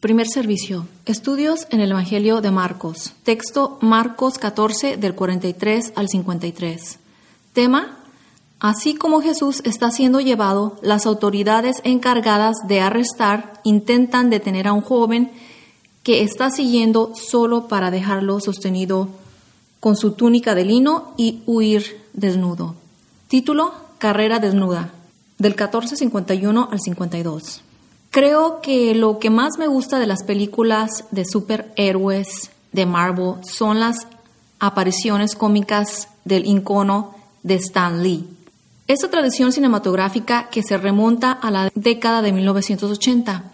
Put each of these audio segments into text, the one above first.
Primer servicio. Estudios en el Evangelio de Marcos. Texto Marcos 14 del 43 al 53. Tema. Así como Jesús está siendo llevado, las autoridades encargadas de arrestar intentan detener a un joven que está siguiendo solo para dejarlo sostenido con su túnica de lino y huir desnudo. Título Carrera desnuda, del 1451 al 52. Creo que lo que más me gusta de las películas de superhéroes de Marvel son las apariciones cómicas del icono de Stan Lee. Esta tradición cinematográfica que se remonta a la década de 1980.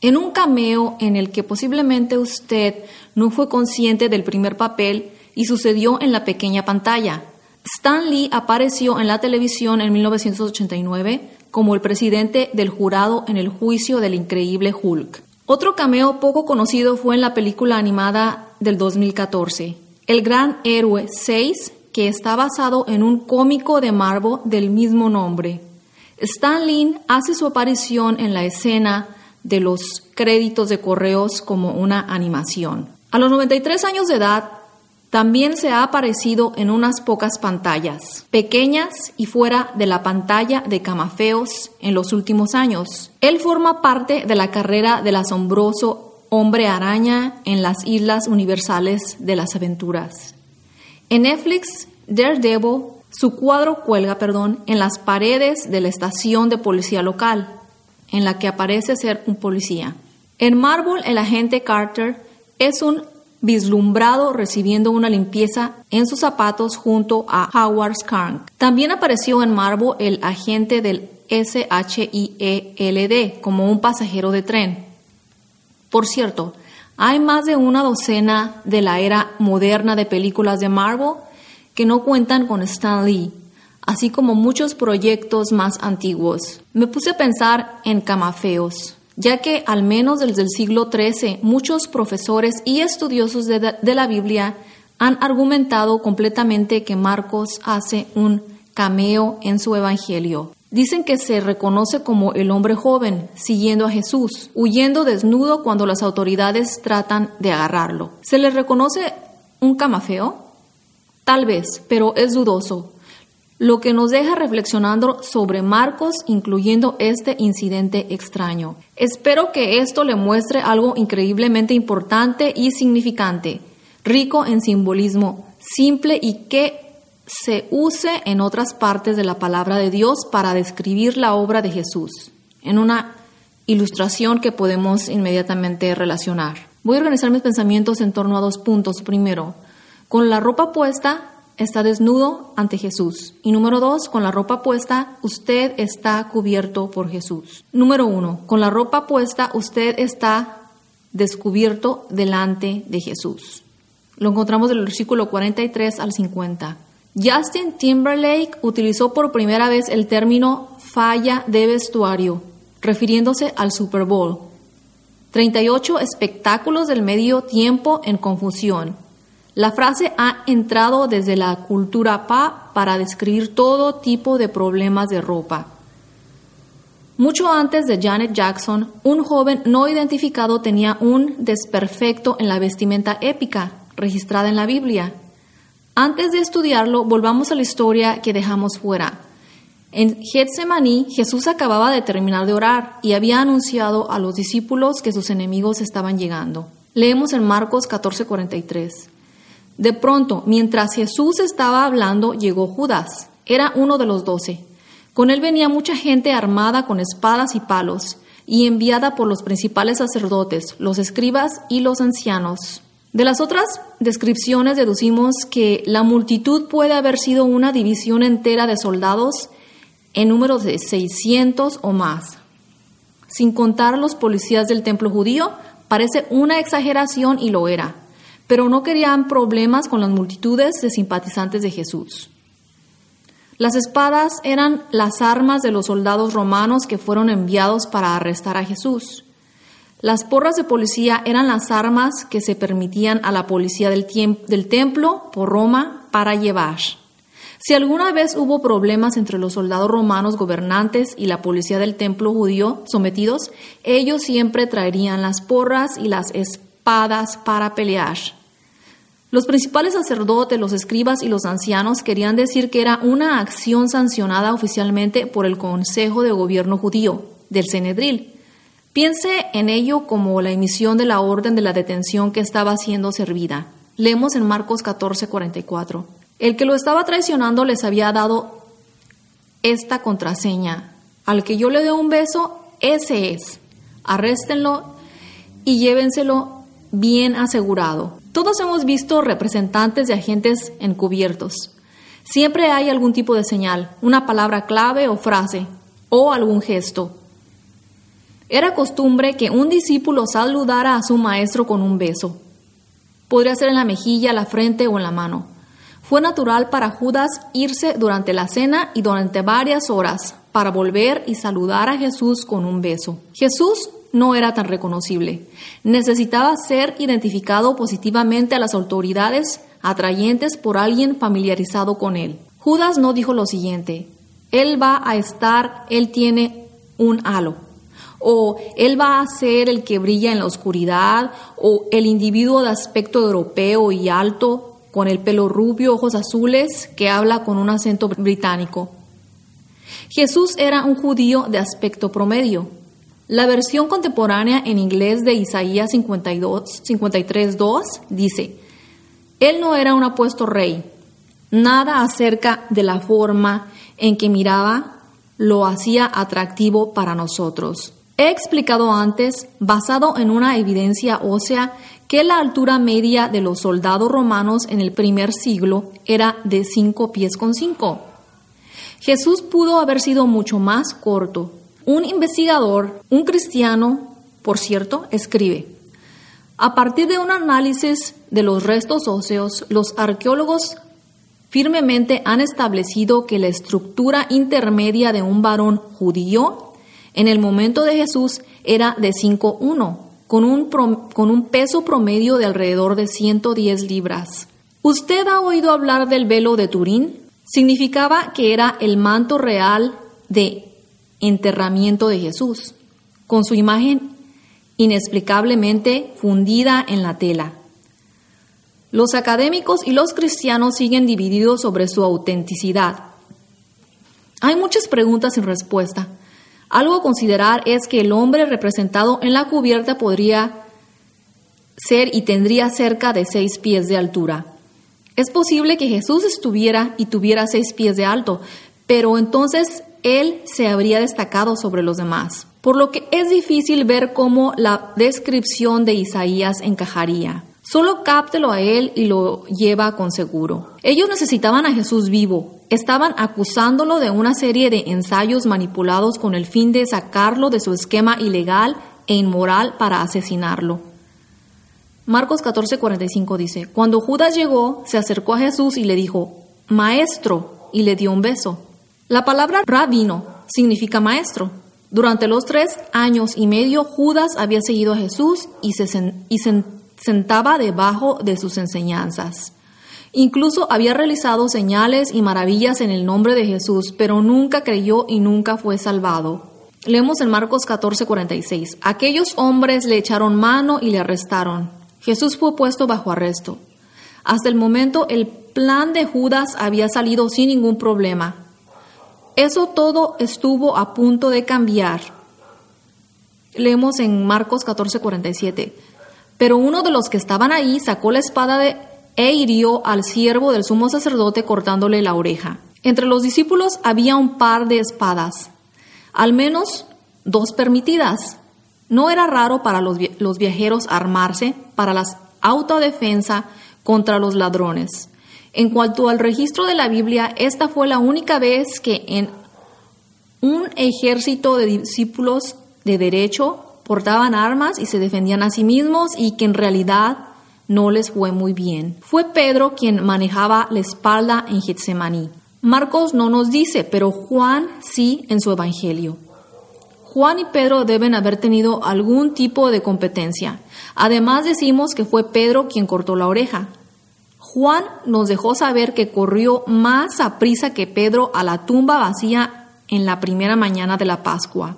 En un cameo en el que posiblemente usted no fue consciente del primer papel y sucedió en la pequeña pantalla. Stan Lee apareció en la televisión en 1989 como el presidente del jurado en el juicio del increíble Hulk. Otro cameo poco conocido fue en la película animada del 2014, El Gran Héroe 6, que está basado en un cómico de Marvel del mismo nombre. Stan Lee hace su aparición en la escena de los créditos de correos como una animación. A los 93 años de edad, también se ha aparecido en unas pocas pantallas, pequeñas y fuera de la pantalla de Camafeos en los últimos años. Él forma parte de la carrera del asombroso hombre araña en las Islas Universales de las Aventuras. En Netflix, Daredevil, su cuadro cuelga, perdón, en las paredes de la estación de policía local, en la que aparece ser un policía. En Marvel, el agente Carter es un vislumbrado recibiendo una limpieza en sus zapatos junto a Howard Skank. También apareció en Marvel el agente del SHIELD como un pasajero de tren. Por cierto, hay más de una docena de la era moderna de películas de Marvel que no cuentan con Stan Lee, así como muchos proyectos más antiguos. Me puse a pensar en Camafeos, ya que al menos desde el siglo XIII muchos profesores y estudiosos de, la Biblia han argumentado completamente que Marcos hace un cameo en su Evangelio. Dicen que se reconoce como el hombre joven, siguiendo a Jesús, huyendo desnudo cuando las autoridades tratan de agarrarlo. ¿Se le reconoce un camafeo? Tal vez, pero es dudoso lo que nos deja reflexionando sobre Marcos, incluyendo este incidente extraño. Espero que esto le muestre algo increíblemente importante y significante, rico en simbolismo, simple y que se use en otras partes de la palabra de Dios para describir la obra de Jesús, en una ilustración que podemos inmediatamente relacionar. Voy a organizar mis pensamientos en torno a dos puntos. Primero, con la ropa puesta, está desnudo ante Jesús. Y número dos, con la ropa puesta, usted está cubierto por Jesús. Número uno, con la ropa puesta, usted está descubierto delante de Jesús. Lo encontramos del versículo 43 al 50. Justin Timberlake utilizó por primera vez el término falla de vestuario, refiriéndose al Super Bowl. 38 espectáculos del medio tiempo en confusión la frase ha entrado desde la cultura pa para describir todo tipo de problemas de ropa. Mucho antes de Janet Jackson, un joven no identificado tenía un desperfecto en la vestimenta épica registrada en la Biblia. Antes de estudiarlo, volvamos a la historia que dejamos fuera. En Getsemaní, Jesús acababa de terminar de orar y había anunciado a los discípulos que sus enemigos estaban llegando. Leemos en Marcos 14:43. De pronto, mientras Jesús estaba hablando, llegó Judas. Era uno de los doce. Con él venía mucha gente armada con espadas y palos, y enviada por los principales sacerdotes, los escribas y los ancianos. De las otras descripciones deducimos que la multitud puede haber sido una división entera de soldados en número de 600 o más. Sin contar los policías del templo judío, parece una exageración y lo era pero no querían problemas con las multitudes de simpatizantes de Jesús. Las espadas eran las armas de los soldados romanos que fueron enviados para arrestar a Jesús. Las porras de policía eran las armas que se permitían a la policía del, templo por Roma para llevar. Si alguna vez hubo problemas entre los soldados romanos gobernantes y la policía del templo judío sometidos, ellos siempre traerían las porras y las espadas para pelear. Los principales sacerdotes, los escribas y los ancianos querían decir que era una acción sancionada oficialmente por el Consejo de Gobierno judío, del Cenedril. Piense en ello como la emisión de la orden de la detención que estaba siendo servida. Leemos en Marcos 14, 44. El que lo estaba traicionando les había dado esta contraseña. Al que yo le dé un beso, ese es. Arréstenlo y llévenselo bien asegurado. Todos hemos visto representantes de agentes encubiertos. Siempre hay algún tipo de señal, una palabra clave o frase, o algún gesto. Era costumbre que un discípulo saludara a su maestro con un beso. Podría ser en la mejilla, la frente o en la mano. Fue natural para Judas irse durante la cena y durante varias horas para volver y saludar a Jesús con un beso. Jesús no era tan reconocible. Necesitaba ser identificado positivamente a las autoridades atrayentes por alguien familiarizado con él. Judas no dijo lo siguiente, Él va a estar, Él tiene un halo, o Él va a ser el que brilla en la oscuridad, o el individuo de aspecto europeo y alto, con el pelo rubio, ojos azules, que habla con un acento británico. Jesús era un judío de aspecto promedio, la versión contemporánea en inglés de Isaías 52, 53.2 dice, Él no era un apuesto rey. Nada acerca de la forma en que miraba lo hacía atractivo para nosotros. He explicado antes, basado en una evidencia ósea, que la altura media de los soldados romanos en el primer siglo era de 5 pies con 5. Jesús pudo haber sido mucho más corto, un investigador, un cristiano, por cierto, escribe, a partir de un análisis de los restos óseos, los arqueólogos firmemente han establecido que la estructura intermedia de un varón judío en el momento de Jesús era de 5'1, con con un peso promedio de alrededor de 110 libras. ¿Usted ha oído hablar del velo de Turín? Significaba que era el manto real de enterramiento de Jesús, con su imagen inexplicablemente fundida en la tela. Los académicos y los cristianos siguen divididos sobre su autenticidad. Hay muchas preguntas sin respuesta. Algo a considerar es que el hombre representado en la cubierta podría ser y tendría cerca de seis pies de altura. Es posible que Jesús estuviera y tuviera seis pies de alto, pero entonces él se habría destacado sobre los demás, por lo que es difícil ver cómo la descripción de Isaías encajaría. Solo cáptelo a él y lo lleva con seguro. Ellos necesitaban a Jesús vivo. Estaban acusándolo de una serie de ensayos manipulados con el fin de sacarlo de su esquema ilegal e inmoral para asesinarlo. Marcos 14:45 dice, Cuando Judas llegó, se acercó a Jesús y le dijo, Maestro, y le dio un beso. La palabra rabino significa maestro. Durante los tres años y medio Judas había seguido a Jesús y se, sentaba debajo de sus enseñanzas. Incluso había realizado señales y maravillas en el nombre de Jesús, pero nunca creyó y nunca fue salvado. Leemos en Marcos 14:46. Aquellos hombres le echaron mano y le arrestaron. Jesús fue puesto bajo arresto. Hasta el momento el plan de Judas había salido sin ningún problema. Eso todo estuvo a punto de cambiar. Leemos en Marcos 14:47. Pero uno de los que estaban ahí sacó la espada de, e hirió al siervo del sumo sacerdote cortándole la oreja. Entre los discípulos había un par de espadas, al menos dos permitidas. No era raro para los, los viajeros armarse para la autodefensa contra los ladrones. En cuanto al registro de la Biblia, esta fue la única vez que en un ejército de discípulos de derecho portaban armas y se defendían a sí mismos y que en realidad no les fue muy bien. Fue Pedro quien manejaba la espalda en Getsemaní. Marcos no nos dice, pero Juan sí en su evangelio. Juan y Pedro deben haber tenido algún tipo de competencia. Además decimos que fue Pedro quien cortó la oreja. Juan nos dejó saber que corrió más a prisa que Pedro a la tumba vacía en la primera mañana de la Pascua.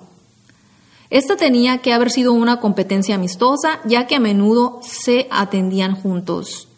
Esta tenía que haber sido una competencia amistosa, ya que a menudo se atendían juntos.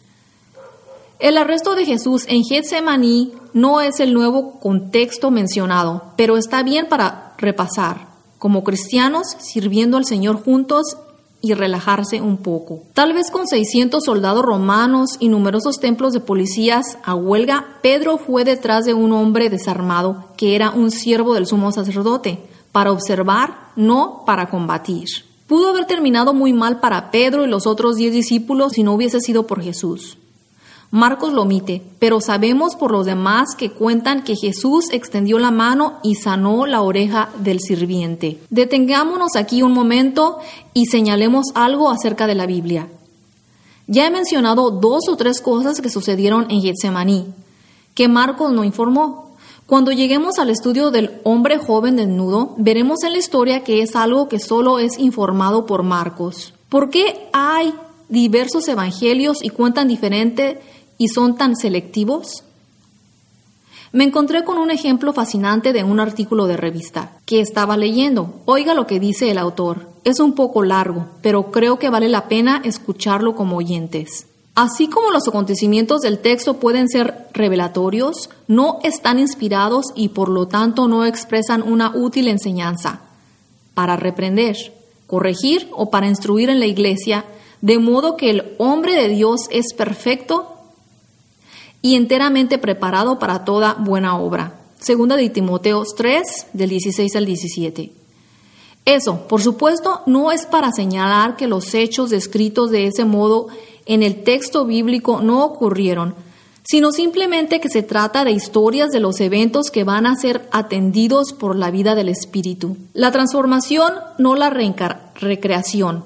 El arresto de Jesús en Getsemaní no es el nuevo contexto mencionado, pero está bien para repasar, como cristianos sirviendo al Señor juntos y relajarse un poco. Tal vez con 600 soldados romanos y numerosos templos de policías a huelga, Pedro fue detrás de un hombre desarmado que era un siervo del sumo sacerdote, para observar, no para combatir. Pudo haber terminado muy mal para Pedro y los otros diez discípulos si no hubiese sido por Jesús. Marcos lo omite, pero sabemos por los demás que cuentan que Jesús extendió la mano y sanó la oreja del sirviente. Detengámonos aquí un momento y señalemos algo acerca de la Biblia. Ya he mencionado dos o tres cosas que sucedieron en Getsemaní, que Marcos no informó. Cuando lleguemos al estudio del hombre joven desnudo, veremos en la historia que es algo que solo es informado por Marcos. ¿Por qué hay diversos evangelios y cuentan diferente y son tan selectivos? Me encontré con un ejemplo fascinante de un artículo de revista que estaba leyendo. Oiga lo que dice el autor. Es un poco largo, pero creo que vale la pena escucharlo como oyentes. Así como los acontecimientos del texto pueden ser revelatorios, no están inspirados y por lo tanto no expresan una útil enseñanza para reprender, corregir o para instruir en la iglesia, de modo que el hombre de Dios es perfecto y enteramente preparado para toda buena obra. Segunda de Timoteo 3, del 16 al 17. Eso, por supuesto, no es para señalar que los hechos descritos de ese modo en el texto bíblico no ocurrieron, sino simplemente que se trata de historias de los eventos que van a ser atendidos por la vida del Espíritu. La transformación, no la recreación.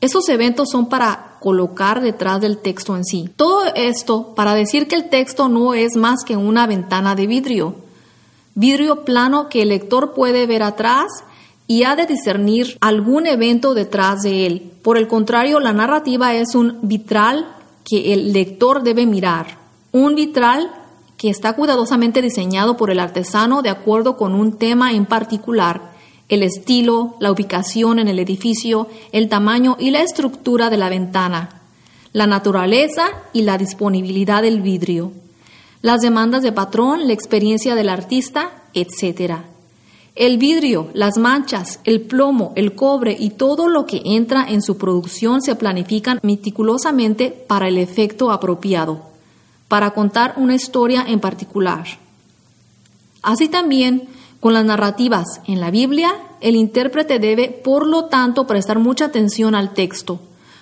Esos eventos son para colocar detrás del texto en sí. Todo esto para decir que el texto no es más que una ventana de vidrio, vidrio plano que el lector puede ver atrás y ha de discernir algún evento detrás de él. Por el contrario, la narrativa es un vitral que el lector debe mirar, un vitral que está cuidadosamente diseñado por el artesano de acuerdo con un tema en particular el estilo, la ubicación en el edificio, el tamaño y la estructura de la ventana, la naturaleza y la disponibilidad del vidrio, las demandas de patrón, la experiencia del artista, etc. El vidrio, las manchas, el plomo, el cobre y todo lo que entra en su producción se planifican meticulosamente para el efecto apropiado, para contar una historia en particular. Así también, con las narrativas en la Biblia, el intérprete debe, por lo tanto, prestar mucha atención al texto,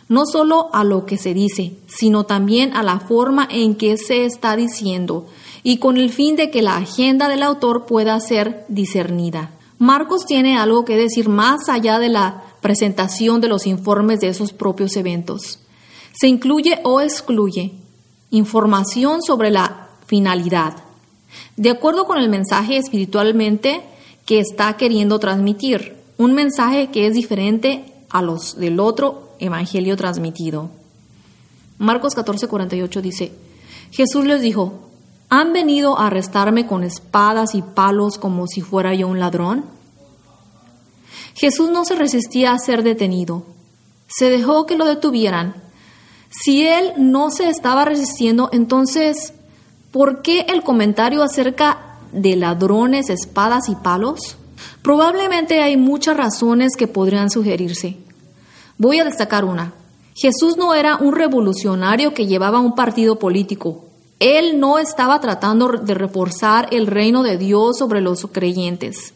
no solo a lo que se dice, sino también a la forma en que se está diciendo, y con el fin de que la agenda del autor pueda ser discernida. Marcos tiene algo que decir más allá de la presentación de los informes de esos propios eventos. Se incluye o excluye información sobre la finalidad, de acuerdo con el mensaje espiritualmente que está queriendo transmitir, un mensaje que es diferente a los del otro evangelio transmitido. Marcos 14:48 dice, Jesús les dijo, ¿han venido a arrestarme con espadas y palos como si fuera yo un ladrón? Jesús no se resistía a ser detenido, se dejó que lo detuvieran. Si él no se estaba resistiendo, entonces ¿Por qué el comentario acerca de ladrones, espadas y palos? Probablemente hay muchas razones que podrían sugerirse. Voy a destacar una. Jesús no era un revolucionario que llevaba un partido político. Él no estaba tratando de reforzar el reino de Dios sobre los creyentes.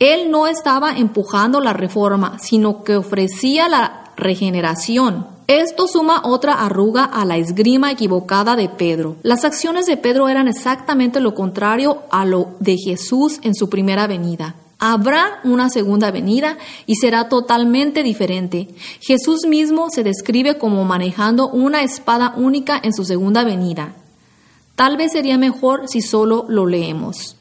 Él no estaba empujando la reforma, sino que ofrecía la regeneración. Esto suma otra arruga a la esgrima equivocada de Pedro. Las acciones de Pedro eran exactamente lo contrario a lo de Jesús en su primera venida. Habrá una segunda venida y será totalmente diferente. Jesús mismo se describe como manejando una espada única en su segunda venida. Tal vez sería mejor si solo lo leemos.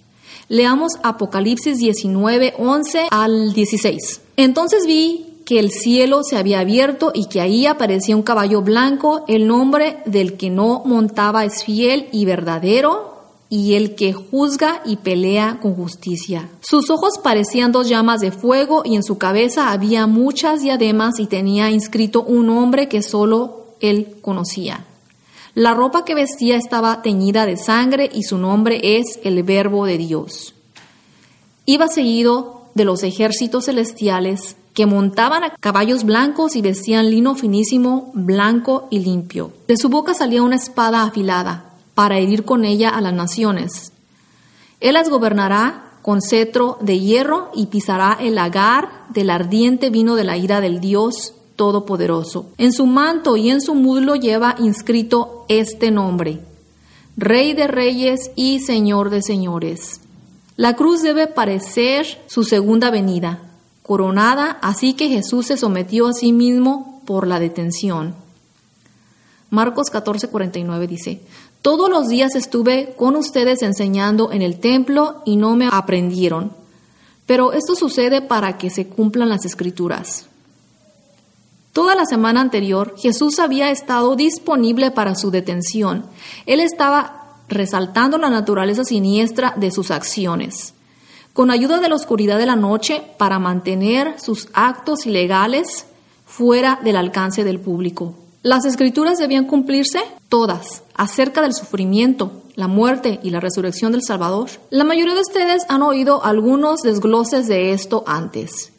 Leamos Apocalipsis 19, 11 al 16. Entonces vi el cielo se había abierto y que ahí aparecía un caballo blanco, el nombre del que no montaba es fiel y verdadero, y el que juzga y pelea con justicia. Sus ojos parecían dos llamas de fuego y en su cabeza había muchas diademas y tenía inscrito un nombre que solo él conocía. La ropa que vestía estaba teñida de sangre y su nombre es el Verbo de Dios. Iba seguido de los ejércitos celestiales que montaban a caballos blancos y vestían lino finísimo, blanco y limpio. De su boca salía una espada afilada para herir con ella a las naciones. Él las gobernará con cetro de hierro y pisará el lagar del ardiente vino de la ira del Dios Todopoderoso. En su manto y en su muslo lleva inscrito este nombre, Rey de Reyes y Señor de Señores. La cruz debe parecer su segunda venida, coronada, así que Jesús se sometió a sí mismo por la detención. Marcos 14:49 dice, todos los días estuve con ustedes enseñando en el templo y no me aprendieron. Pero esto sucede para que se cumplan las escrituras. Toda la semana anterior Jesús había estado disponible para su detención. Él estaba resaltando la naturaleza siniestra de sus acciones. Con ayuda de la oscuridad de la noche para mantener sus actos ilegales fuera del alcance del público. Las escrituras debían cumplirse todas acerca del sufrimiento, la muerte y la resurrección del Salvador. La mayoría de ustedes han oído algunos desgloses de esto antes,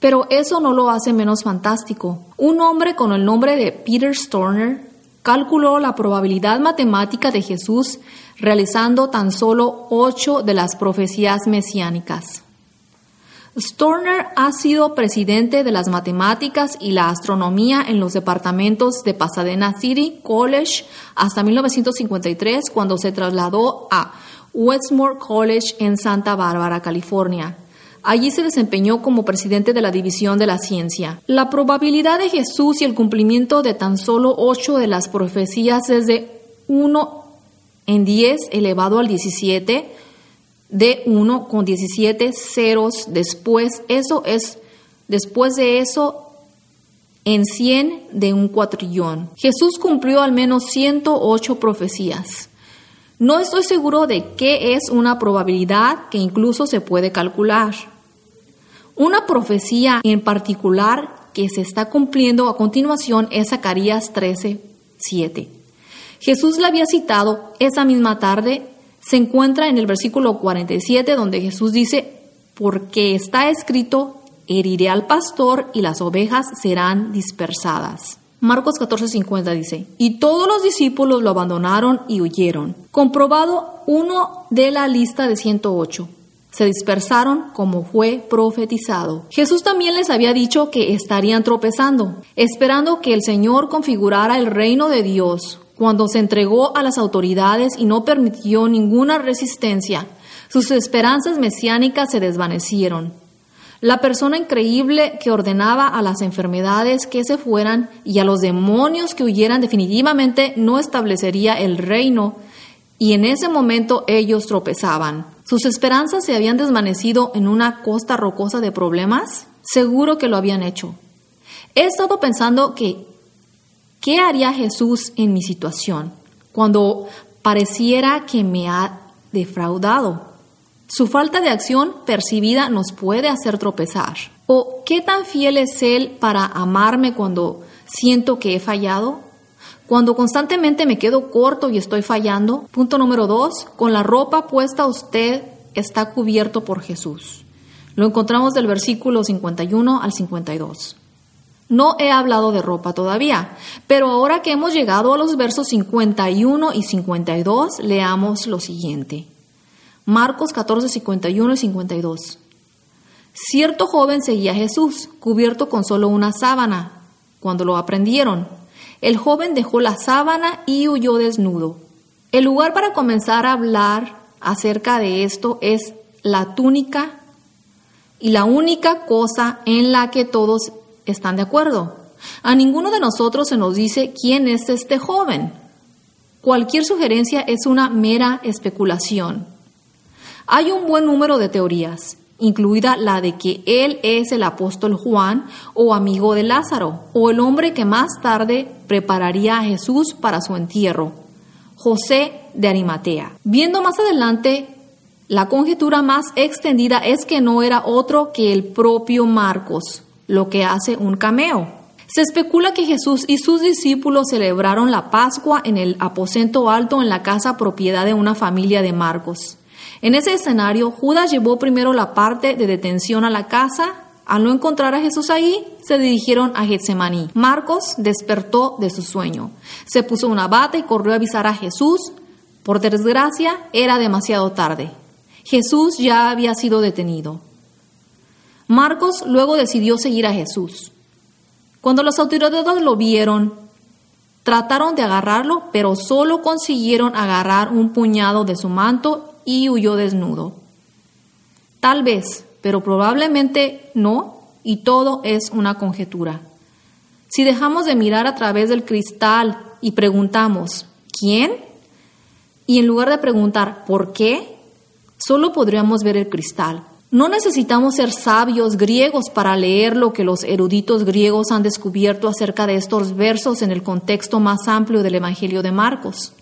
pero eso no lo hace menos fantástico. Un hombre con el nombre de Peter Storner calculó la probabilidad matemática de Jesús realizando tan solo ocho de las profecías mesiánicas. Storner ha sido presidente de las matemáticas y la astronomía en los departamentos de Pasadena City College hasta 1953 cuando se trasladó a Westmore College en Santa Bárbara, California. Allí se desempeñó como presidente de la División de la Ciencia. La probabilidad de Jesús y el cumplimiento de tan solo ocho de las profecías es de 1 en 10 elevado al 17 de 1 con 17 ceros después. Eso es, después de eso, en 100 de un cuatrillón. Jesús cumplió al menos 108 profecías. No estoy seguro de qué es una probabilidad que incluso se puede calcular. Una profecía en particular que se está cumpliendo a continuación es Zacarías 13, 7. Jesús la había citado esa misma tarde se encuentra en el versículo 47 donde Jesús dice, porque está escrito, heriré al pastor y las ovejas serán dispersadas. Marcos 14:50 dice, y todos los discípulos lo abandonaron y huyeron. Comprobado uno de la lista de 108. Se dispersaron como fue profetizado. Jesús también les había dicho que estarían tropezando, esperando que el Señor configurara el reino de Dios cuando se entregó a las autoridades y no permitió ninguna resistencia, sus esperanzas mesiánicas se desvanecieron. La persona increíble que ordenaba a las enfermedades que se fueran y a los demonios que huyeran definitivamente no establecería el reino y en ese momento ellos tropezaban. ¿Sus esperanzas se habían desvanecido en una costa rocosa de problemas? Seguro que lo habían hecho. He estado pensando que ¿Qué haría Jesús en mi situación cuando pareciera que me ha defraudado? Su falta de acción percibida nos puede hacer tropezar. ¿O qué tan fiel es Él para amarme cuando siento que he fallado? Cuando constantemente me quedo corto y estoy fallando. Punto número dos, con la ropa puesta usted está cubierto por Jesús. Lo encontramos del versículo 51 al 52. No he hablado de ropa todavía, pero ahora que hemos llegado a los versos 51 y 52, leamos lo siguiente. Marcos 14, 51 y 52. Cierto joven seguía a Jesús, cubierto con solo una sábana. Cuando lo aprendieron, el joven dejó la sábana y huyó desnudo. El lugar para comenzar a hablar acerca de esto es la túnica y la única cosa en la que todos ¿Están de acuerdo? A ninguno de nosotros se nos dice quién es este joven. Cualquier sugerencia es una mera especulación. Hay un buen número de teorías incluida la de que él es el apóstol Juan o amigo de Lázaro, o el hombre que más tarde prepararía a Jesús para su entierro, José de Arimatea. Viendo más adelante, la conjetura más extendida es que no era otro que el propio Marcos, lo que hace un cameo. Se especula que Jesús y sus discípulos celebraron la Pascua en el aposento alto en la casa propiedad de una familia de Marcos. En ese escenario, Judas llevó primero la parte de detención a la casa. Al no encontrar a Jesús ahí, se dirigieron a Getsemaní. Marcos despertó de su sueño. Se puso una bata y corrió a avisar a Jesús. Por desgracia, era demasiado tarde. Jesús ya había sido detenido. Marcos luego decidió seguir a Jesús. Cuando los autoridades lo vieron, trataron de agarrarlo, pero solo consiguieron agarrar un puñado de su manto y huyó desnudo. Tal vez, pero probablemente no, y todo es una conjetura. Si dejamos de mirar a través del cristal y preguntamos, ¿quién? Y en lugar de preguntar, ¿por qué? Solo podríamos ver el cristal. No necesitamos ser sabios griegos para leer lo que los eruditos griegos han descubierto acerca de estos versos en el contexto más amplio del Evangelio de Marcos.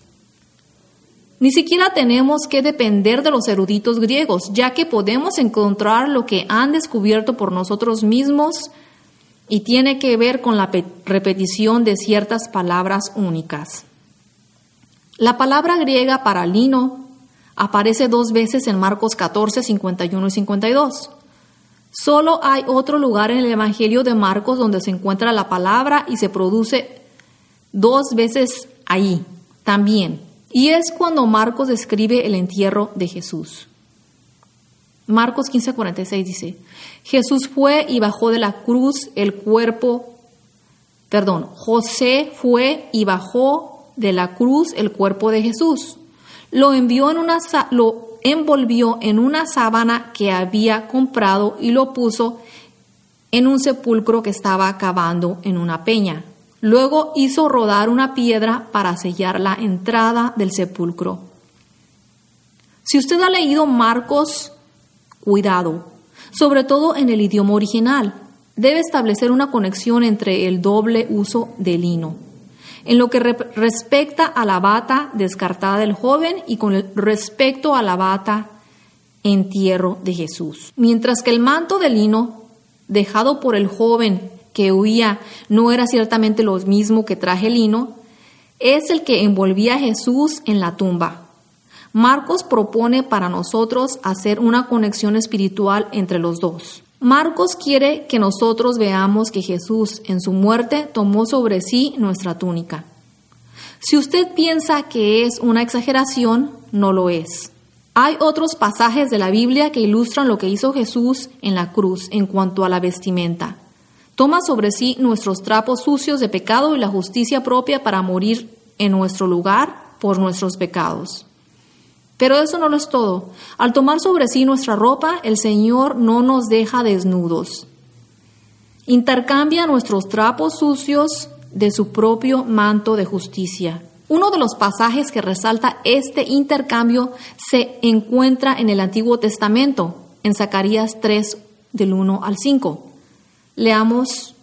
Ni siquiera tenemos que depender de los eruditos griegos, ya que podemos encontrar lo que han descubierto por nosotros mismos y tiene que ver con la repetición de ciertas palabras únicas. La palabra griega para lino aparece dos veces en Marcos 14, 51 y 52. Solo hay otro lugar en el Evangelio de Marcos donde se encuentra la palabra y se produce dos veces ahí también. Y es cuando Marcos describe el entierro de Jesús. Marcos 15:46 dice, Jesús fue y bajó de la cruz el cuerpo, perdón, José fue y bajó de la cruz el cuerpo de Jesús. Lo envió en una lo envolvió en una sábana que había comprado y lo puso en un sepulcro que estaba cavando en una peña. Luego hizo rodar una piedra para sellar la entrada del sepulcro. Si usted ha leído Marcos, cuidado, sobre todo en el idioma original, debe establecer una conexión entre el doble uso del lino. En lo que respecta a la bata descartada del joven y con respecto a la bata entierro de Jesús. Mientras que el manto de lino dejado por el joven que huía no era ciertamente lo mismo que traje lino, es el que envolvía a Jesús en la tumba. Marcos propone para nosotros hacer una conexión espiritual entre los dos. Marcos quiere que nosotros veamos que Jesús en su muerte tomó sobre sí nuestra túnica. Si usted piensa que es una exageración, no lo es. Hay otros pasajes de la Biblia que ilustran lo que hizo Jesús en la cruz en cuanto a la vestimenta toma sobre sí nuestros trapos sucios de pecado y la justicia propia para morir en nuestro lugar por nuestros pecados. Pero eso no lo es todo. Al tomar sobre sí nuestra ropa, el Señor no nos deja desnudos. Intercambia nuestros trapos sucios de su propio manto de justicia. Uno de los pasajes que resalta este intercambio se encuentra en el Antiguo Testamento, en Zacarías 3 del 1 al 5. Leamos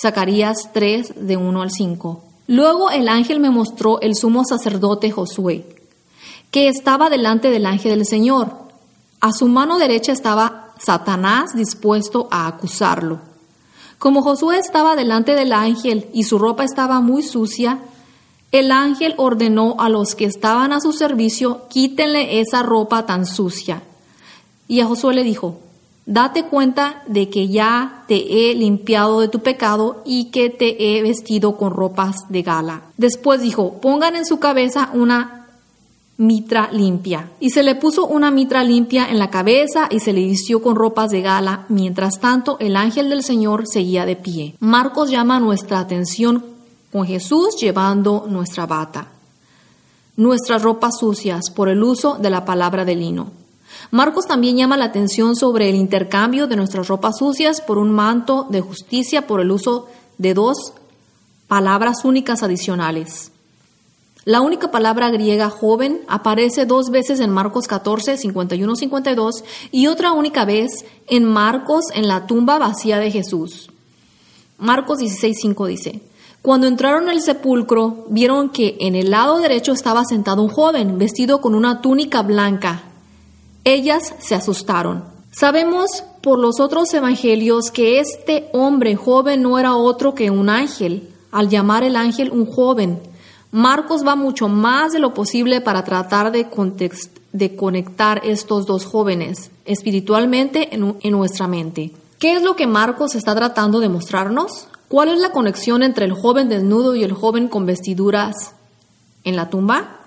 Zacarías 3 de 1 al 5. Luego el ángel me mostró el sumo sacerdote Josué, que estaba delante del ángel del Señor. A su mano derecha estaba Satanás dispuesto a acusarlo. Como Josué estaba delante del ángel y su ropa estaba muy sucia, el ángel ordenó a los que estaban a su servicio, quítenle esa ropa tan sucia. Y a Josué le dijo, Date cuenta de que ya te he limpiado de tu pecado y que te he vestido con ropas de gala. Después dijo, pongan en su cabeza una mitra limpia. Y se le puso una mitra limpia en la cabeza y se le vistió con ropas de gala. Mientras tanto, el ángel del Señor seguía de pie. Marcos llama nuestra atención con Jesús llevando nuestra bata, nuestras ropas sucias por el uso de la palabra de lino. Marcos también llama la atención sobre el intercambio de nuestras ropas sucias por un manto de justicia por el uso de dos palabras únicas adicionales. La única palabra griega joven aparece dos veces en Marcos 14, 51, 52 y otra única vez en Marcos en la tumba vacía de Jesús. Marcos 16, 5 dice, cuando entraron al sepulcro, vieron que en el lado derecho estaba sentado un joven vestido con una túnica blanca. Ellas se asustaron. Sabemos por los otros evangelios que este hombre joven no era otro que un ángel, al llamar el ángel un joven. Marcos va mucho más de lo posible para tratar de, conectar estos dos jóvenes espiritualmente en, en nuestra mente. ¿Qué es lo que Marcos está tratando de mostrarnos? ¿Cuál es la conexión entre el joven desnudo y el joven con vestiduras en la tumba?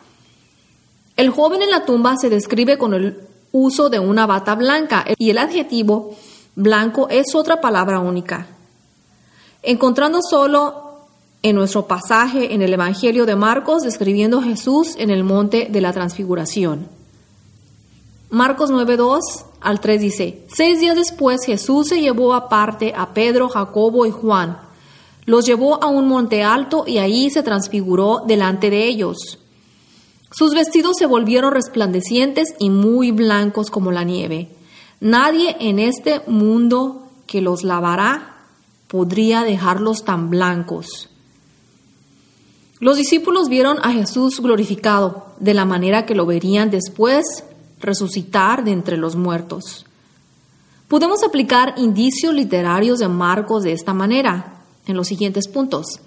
El joven en la tumba se describe con el uso de una bata blanca y el adjetivo blanco es otra palabra única. Encontrando solo en nuestro pasaje en el Evangelio de Marcos describiendo a Jesús en el monte de la transfiguración. Marcos 9.2 al 3 dice, Seis días después Jesús se llevó aparte a Pedro, Jacobo y Juan. Los llevó a un monte alto y ahí se transfiguró delante de ellos. Sus vestidos se volvieron resplandecientes y muy blancos como la nieve. Nadie en este mundo que los lavará podría dejarlos tan blancos. Los discípulos vieron a Jesús glorificado de la manera que lo verían después resucitar de entre los muertos. Podemos aplicar indicios literarios de Marcos de esta manera, en los siguientes puntos.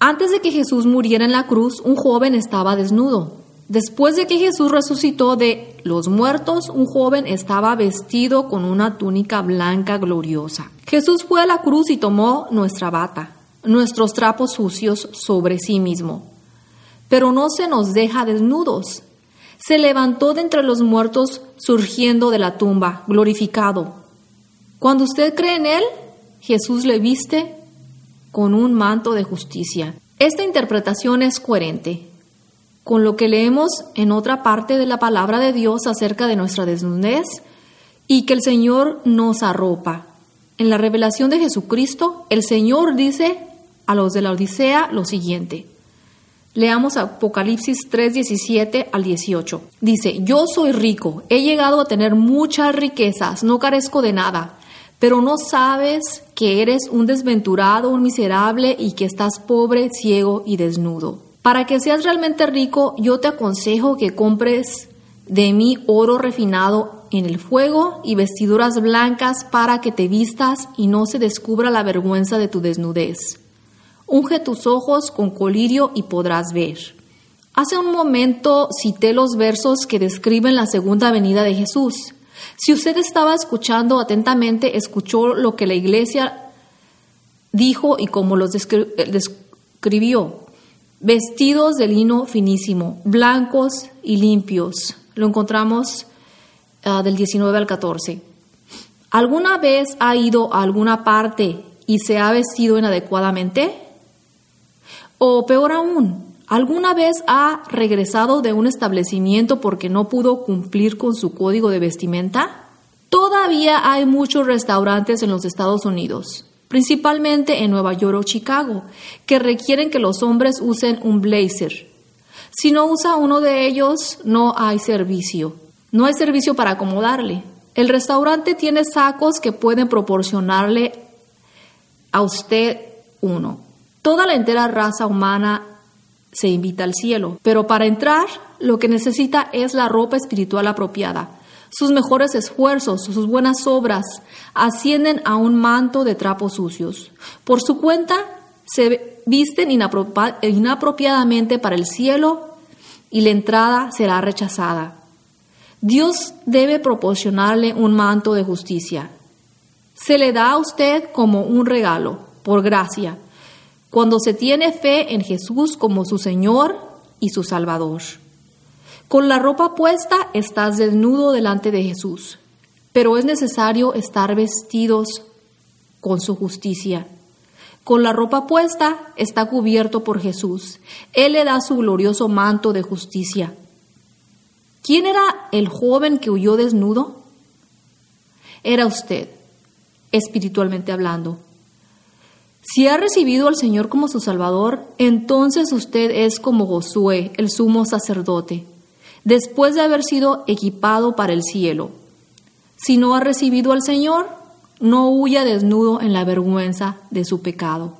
Antes de que Jesús muriera en la cruz, un joven estaba desnudo. Después de que Jesús resucitó de los muertos, un joven estaba vestido con una túnica blanca gloriosa. Jesús fue a la cruz y tomó nuestra bata nuestros trapos sucios sobre sí mismo. Pero no se nos deja desnudos. Se levantó de entre los muertos surgiendo de la tumba, glorificado. Cuando usted cree en Él, Jesús le viste con un manto de justicia. Esta interpretación es coherente con lo que leemos en otra parte de la palabra de Dios acerca de nuestra desnudez y que el Señor nos arropa. En la revelación de Jesucristo, el Señor dice a los de la Odisea lo siguiente. Leamos Apocalipsis 3, 17 al 18. Dice, yo soy rico, he llegado a tener muchas riquezas, no carezco de nada, pero no sabes que eres un desventurado, un miserable y que estás pobre, ciego y desnudo. Para que seas realmente rico, yo te aconsejo que compres de mí oro refinado en el fuego y vestiduras blancas para que te vistas y no se descubra la vergüenza de tu desnudez Unge tus ojos con colirio y podrás ver. Hace un momento cité los versos que describen la segunda venida de Jesús. Si usted estaba escuchando atentamente, escuchó lo que la iglesia dijo y cómo los describió. Vestidos de lino finísimo, blancos y limpios. Lo encontramos ah, del 19 al 14. ¿Alguna vez ha ido a alguna parte y se ha vestido inadecuadamente? O peor aún, ¿alguna vez ha regresado de un establecimiento porque no pudo cumplir con su código de vestimenta? Todavía hay muchos restaurantes en los Estados Unidos, principalmente en Nueva York o Chicago, que requieren que los hombres usen un blazer. Si no usa uno de ellos, no hay servicio. No hay servicio para acomodarle. El restaurante tiene sacos que pueden proporcionarle a usted uno. Toda la entera raza humana se invita al cielo, pero para entrar lo que necesita es la ropa espiritual apropiada. Sus mejores esfuerzos, sus buenas obras ascienden a un manto de trapos sucios. Por su cuenta, se visten inapropiadamente para el cielo y la entrada será rechazada. Dios debe proporcionarle un manto de justicia. Se le da a usted como un regalo, por gracia, cuando se tiene fe en Jesús como su Señor y su Salvador. Con la ropa puesta estás desnudo delante de Jesús, pero es necesario estar vestidos con su justicia. Con la ropa puesta está cubierto por Jesús. Él le da su glorioso manto de justicia. ¿Quién era el joven que huyó desnudo? Era usted, espiritualmente hablando. Si ha recibido al Señor como su Salvador, entonces usted es como Josué, el sumo sacerdote, después de haber sido equipado para el cielo. Si no ha recibido al Señor, no huya desnudo en la vergüenza de su pecado.